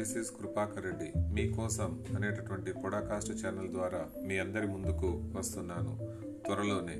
This is Krupakar Reddy. మీకోసం అనేటటువంటి పొడాకాస్ట్ channel ద్వారా మీ అందరి ముందుకు వస్తున్నాను. త్వరలోనే